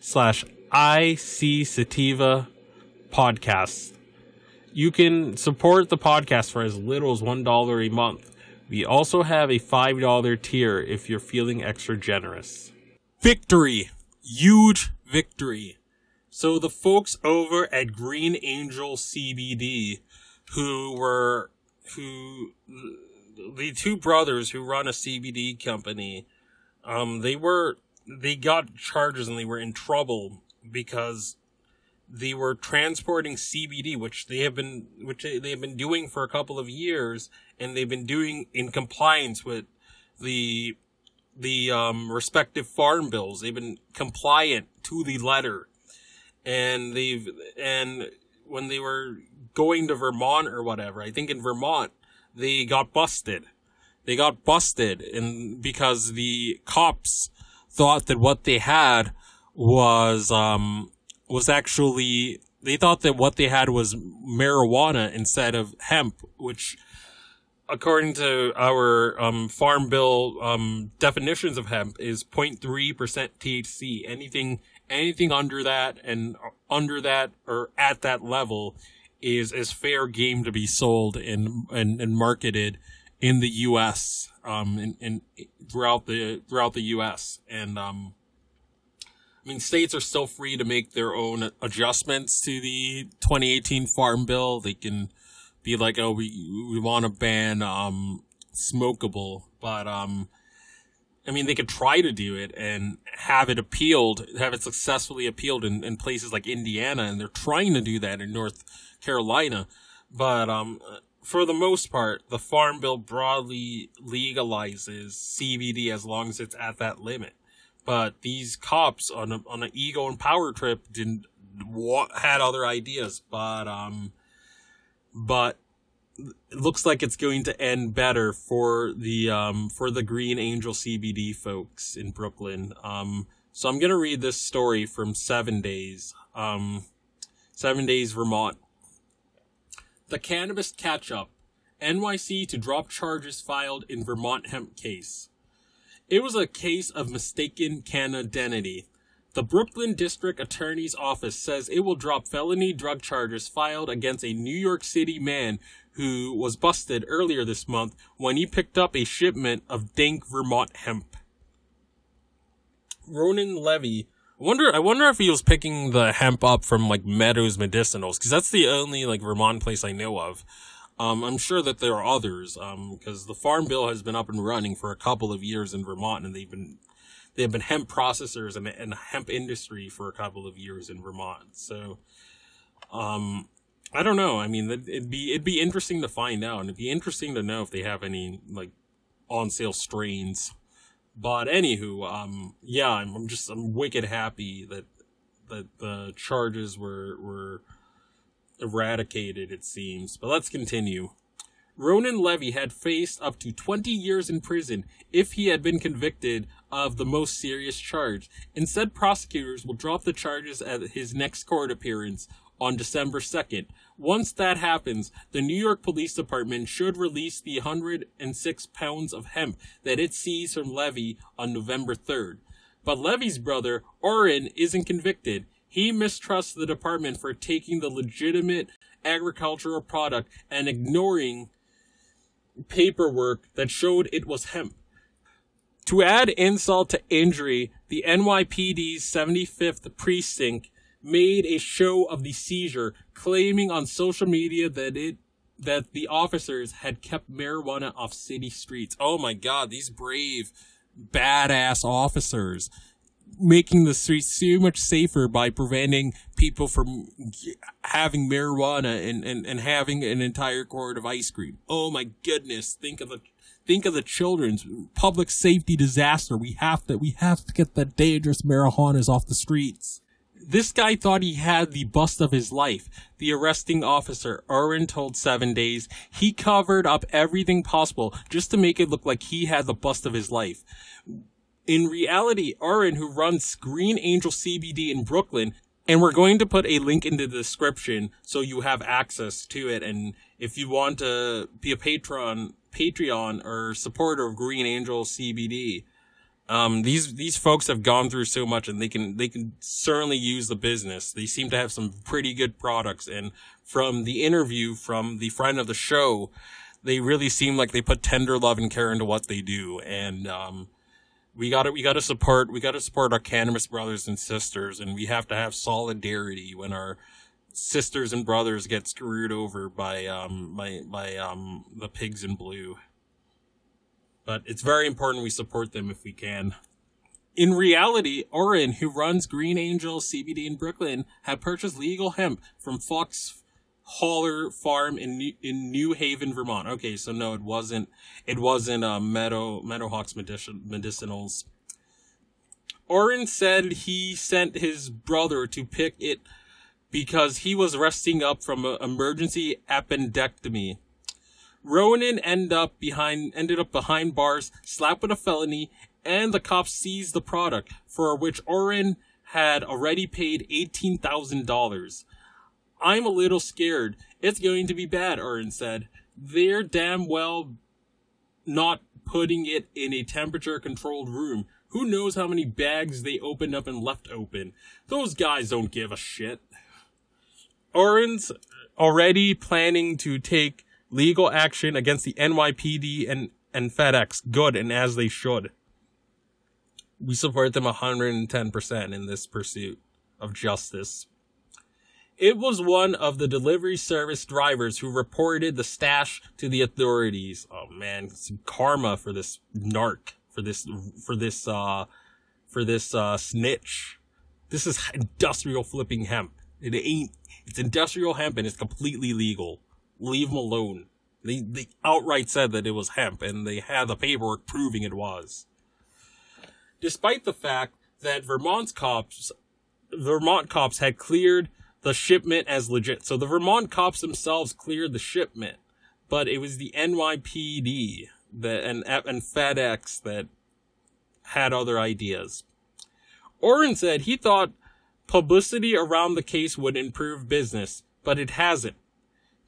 slash IC Sativa podcasts. You can support the podcast for as little as $1 a month. We also have a $5 tier if you're feeling extra generous. Victory! Huge victory. So the folks over at Green Angel CBD who were, who, the two brothers who run a CBD company, um, they were they got charges and they were in trouble because they were transporting CBD, which they have been, which they have been doing for a couple of years, and they've been doing in compliance with the the um, respective farm bills. They've been compliant to the letter, and they've and when they were going to Vermont or whatever, I think in Vermont they got busted. They got busted, and because the cops thought that what they had was um was actually they thought that what they had was marijuana instead of hemp, which according to our um, farm bill um, definitions of hemp is 0.3% THC. Anything anything under that and under that or at that level is is fair game to be sold and and, and marketed in the U.S. um in, in throughout the throughout the U.S. and um I mean states are still free to make their own adjustments to the 2018 Farm Bill. They can be like, oh, we we want to ban um smokable, but um. I mean, they could try to do it and have it appealed, have it successfully appealed in, in places like Indiana, and they're trying to do that in North Carolina. But um, for the most part, the Farm Bill broadly legalizes CBD as long as it's at that limit. But these cops on a, on an ego and power trip didn't had other ideas, but um, but it looks like it's going to end better for the um for the Green Angel CBD folks in Brooklyn. Um, so I'm gonna read this story from Seven Days. Um, Seven Days Vermont. The cannabis catch up. NYC to drop charges filed in Vermont hemp case. It was a case of mistaken can. The Brooklyn District Attorney's Office says it will drop felony drug charges filed against a New York City man who was busted earlier this month when he picked up a shipment of dank Vermont hemp. Ronan Levy wonder, I wonder if he was picking the hemp up from like Meadows Medicinals, because that's the only like Vermont place I know of. Um, I'm sure that there are others, um, because the Farm Bill has been up and running for a couple of years in Vermont, and they've been they've been hemp processors and, and hemp industry for a couple of years in Vermont. So, um, I don't know. I mean, it'd be it'd be interesting to find out, and it'd be interesting to know if they have any like on sale strains but anywho, um, yeah, I'm, I'm just I'm wicked happy that that the charges were were eradicated. It seems, but let's continue. Ronan Levy had faced up to 20 years in prison if he had been convicted of the most serious charge. Instead, prosecutors will drop the charges at his next court appearance on December 2nd. Once that happens, the New York Police Department should release the 106 pounds of hemp that it seized from Levy on November 3rd. But Levy's brother, Oren, isn't convicted. He mistrusts the department for taking the legitimate agricultural product and ignoring paperwork that showed it was hemp. To add insult to injury, the NYPD's 75th precinct made a show of the seizure, claiming on social media that it that the officers had kept marijuana off city streets. Oh my god, these brave badass officers making the streets so much safer by preventing people from having marijuana and, and, and having an entire quart of ice cream. Oh my goodness. Think of the, think of the children's public safety disaster. We have to, we have to get the dangerous marijuanas off the streets. This guy thought he had the bust of his life. The arresting officer, Oren told Seven Days, he covered up everything possible just to make it look like he had the bust of his life. In reality, Oren, who runs Green Angel CBD in Brooklyn, and we're going to put a link in the description so you have access to it. And if you want to be a patron, Patreon or supporter of Green Angel CBD, um, these these folks have gone through so much, and they can they can certainly use the business. They seem to have some pretty good products, and from the interview from the friend of the show, they really seem like they put tender love and care into what they do, and um, we got to we got to support we got to support our cannabis brothers and sisters, and we have to have solidarity when our sisters and brothers get screwed over by um by by um the pigs in blue but it's very important we support them if we can. In reality, Oren, who runs Green Angel CBD in Brooklyn, had purchased legal hemp from Fox Holler Farm in New, in New Haven, Vermont. Okay, so no, it wasn't. It wasn't uh, Meadow Meadowhawks medicin, medicinals. Oren said he sent his brother to pick it because he was resting up from an emergency appendectomy. Ronan ended up behind ended up behind bars, slapped with a felony, and the cops seized the product, for which Oren had already paid eighteen thousand dollars. I'm a little scared. It's going to be bad, Oren said. They're damn well not putting it in a temperature controlled room. Who knows how many bags they opened up and left open? Those guys don't give a shit. Oren's already planning to take legal action against the NYPD and, and FedEx. Good, and as they should. We support them 110% in this pursuit of justice. It was one of the delivery service drivers who reported the stash to the authorities. Oh man, some karma for this narc, for this, for this, uh, for this, uh, snitch. This is industrial flipping hemp. It ain't, it's industrial hemp and it's completely legal leave them alone. They, they outright said that it was hemp and they had the paperwork proving it was. Despite the fact that Vermont's cops, Vermont cops had cleared the shipment as legit. So the Vermont cops themselves cleared the shipment, but it was the NYPD that, and, and FedEx that had other ideas. Oren said he thought publicity around the case would improve business, but it hasn't.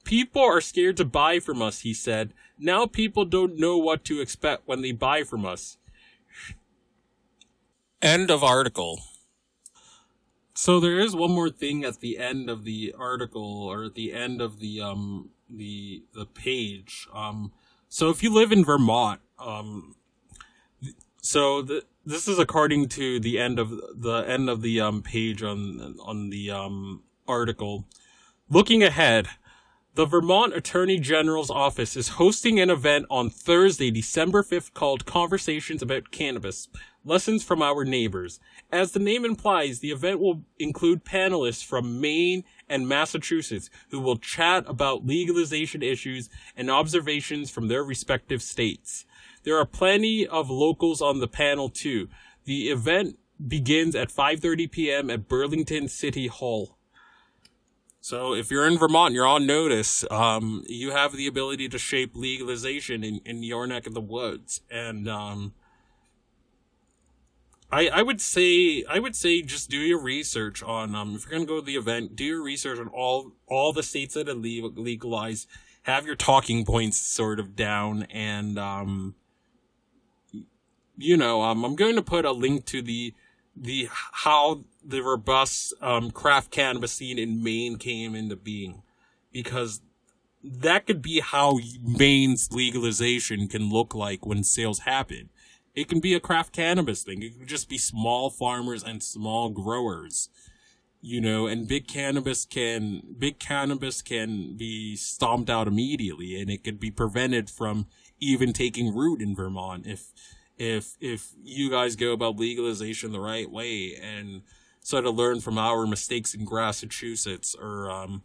People are scared to buy from us, he said. Now people don't know what to expect when they buy from us. End of article. So there is one more thing at the end of the article or at the end of the um the the page. Um so if you live in Vermont, um so the, this is according to the end of the end of the um page on on the um article. Looking ahead, the Vermont Attorney General's office is hosting an event on Thursday, December 5th called Conversations About Cannabis Lessons from Our Neighbors. As the name implies, the event will include panelists from Maine and Massachusetts who will chat about legalization issues and observations from their respective states. There are plenty of locals on the panel too. The event begins at 5:30 p.m. at Burlington City Hall. So if you're in Vermont, you're on notice. Um, you have the ability to shape legalization in, in your neck of the woods. And, um, I, I would say I would say just do your research on um if you're gonna go to the event, do your research on all all the states that are legalized. Have your talking points sort of down, and um, you know, um, I'm going to put a link to the the how the robust um craft cannabis scene in Maine came into being, because that could be how Maine's legalization can look like when sales happen it can be a craft cannabis thing. It could just be small farmers and small growers, you know, and big cannabis can, big cannabis can be stomped out immediately and it could be prevented from even taking root in Vermont if, if, if you guys go about legalization the right way and sort of learn from our mistakes in Massachusetts or, um,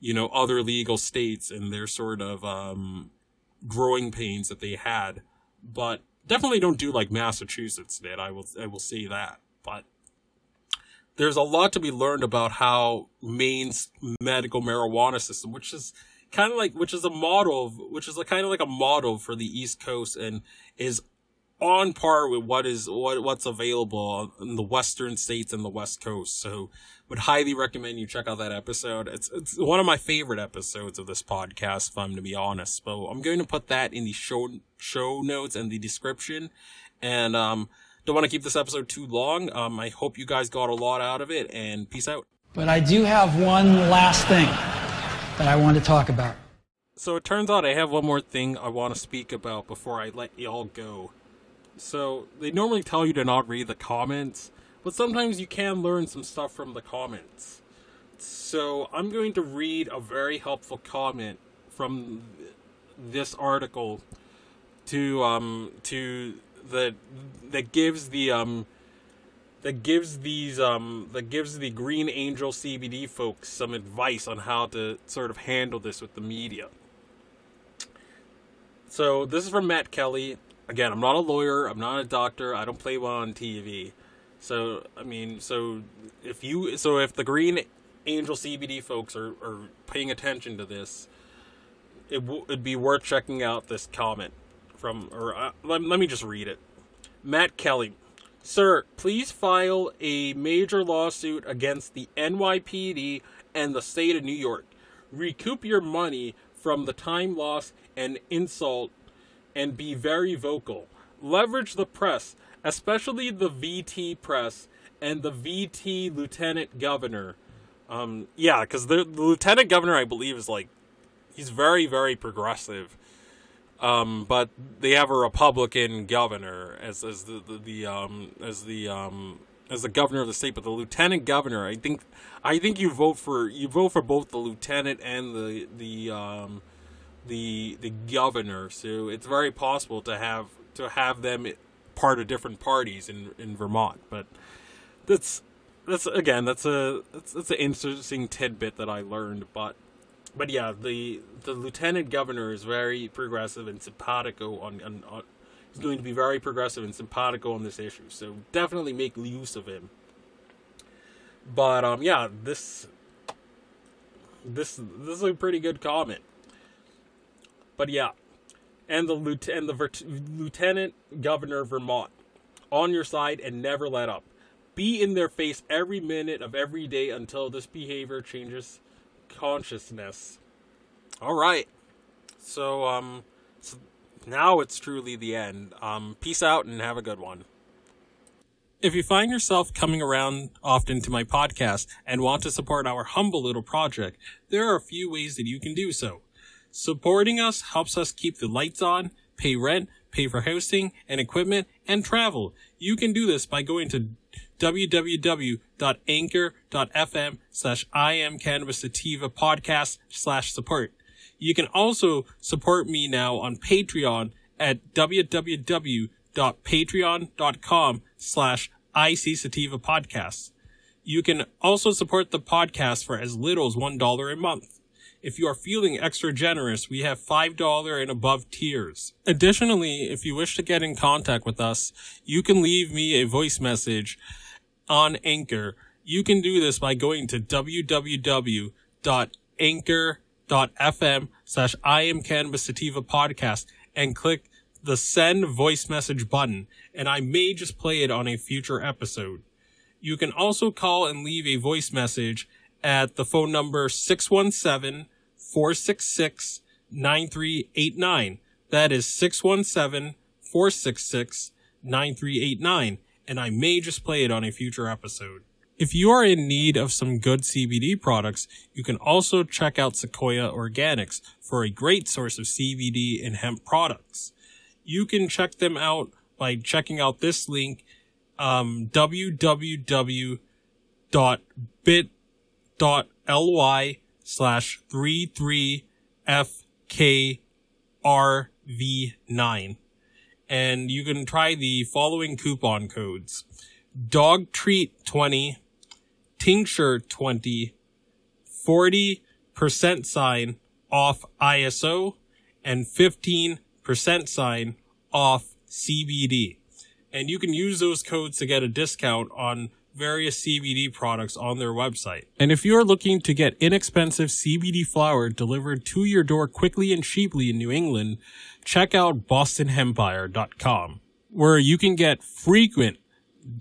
you know, other legal states and their sort of, um, growing pains that they had. But definitely don't do like Massachusetts did. I will I will say that, but there's a lot to be learned about how Maine's medical marijuana system, which is kind of like which is a model, which is a kind of like a model for the East Coast and is on par with what is what what's available in the western states and the west coast so would highly recommend you check out that episode. It's it's one of my favorite episodes of this podcast if i'm to be honest but i'm going to put that in the show show notes and the description and um don't want to keep this episode too long. Um i hope you guys got a lot out of it and peace out. But i do have one last thing that i want to talk about. So it turns out i have one more thing i want to speak about before i let y'all go so they normally tell you to not read the comments, but sometimes you can learn some stuff from the comments. So I'm going to read a very helpful comment from this article to um to the that gives the um that gives these um that gives the Green Angel CBD folks some advice on how to sort of handle this with the media. So this is from Matt Kelly again, I'm not a lawyer. I'm not a doctor. I don't play one on TV. So I mean, so if you, so if the Green Angel CBD folks are, are paying attention to this, it it'd be worth checking out this comment from, or uh, let, let me just read it. Matt Kelly, sir, please file a major lawsuit against the NYPD and the state of New York. Recoup your money from the time loss and insult and be very vocal. Leverage the press, especially the VT press and the VT lieutenant governor. Um, yeah, because the, the, lieutenant governor, I believe, is like he's very, very progressive. Um, but they have a Republican governor as as the, the, the um as the um as the governor of the state, but the lieutenant governor, I think, I think you vote for you vote for both the lieutenant and the the um the the governor. So it's very possible to have to have them part of different parties in in Vermont. But that's that's again that's a that's, that's an interesting tidbit that I learned. But but yeah, the the lieutenant governor is very progressive and simpatico on, on, on he's going to be very progressive and simpatico on this issue. So definitely make use of him. But um yeah, this this this is a pretty good comment. But yeah, and the and the lieutenant governor of Vermont on your side and never let up. Be in their face every minute of every day until this behavior changes consciousness. All right. So um so now it's truly the end. Um peace out and have a good one. If you find yourself coming around often to my podcast and want to support our humble little project, there are a few ways that you can do so. Supporting us helps us keep the lights on, pay rent, pay for hosting and equipment, and travel. You can do this by going to www.anchor.fm slash I am cannabis sativa podcast slash support. You can also support me now on Patreon at www.patreon.com slash IC Sativa Podcast. You can also support the podcast for as little as $1 a month. If you are feeling extra generous, we have $5 and above tiers. Additionally, if you wish to get in contact with us, you can leave me a voice message on Anchor. You can do this by going to www.anchor.fm slash I am cannabis sativa podcast and click the send voice message button, and I may just play it on a future episode. You can also call and leave a voice message at the phone number 617 466 9389. That is 617 466 9389, and I may just play it on a future episode. If you are in need of some good CBD products, you can also check out Sequoia Organics for a great source of CBD and hemp products. You can check them out by checking out this link, um, www.bit.ly slash 33FKRV9. And you can try the following coupon codes. Dog treat 20, tincture 20, 40% sign off ISO, and 15% sign off CBD. And you can use those codes to get a discount on various CBD products on their website. And if you're looking to get inexpensive CBD flower delivered to your door quickly and cheaply in New England, check out bostonhempire.com, where you can get frequent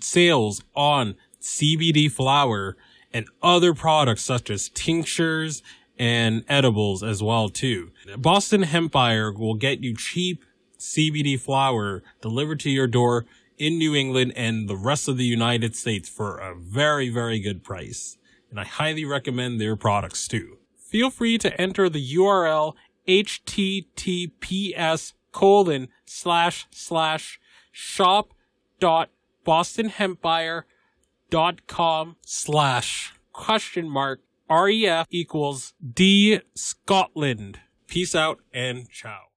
sales on CBD flower and other products such as tinctures and edibles as well too. Boston Hempire will get you cheap CBD flower delivered to your door in New England and the rest of the United States for a very, very good price. And I highly recommend their products too. Feel free to enter the URL https colon slash slash shop dot bostonhempire.com slash question mark ref equals d scotland peace out and ciao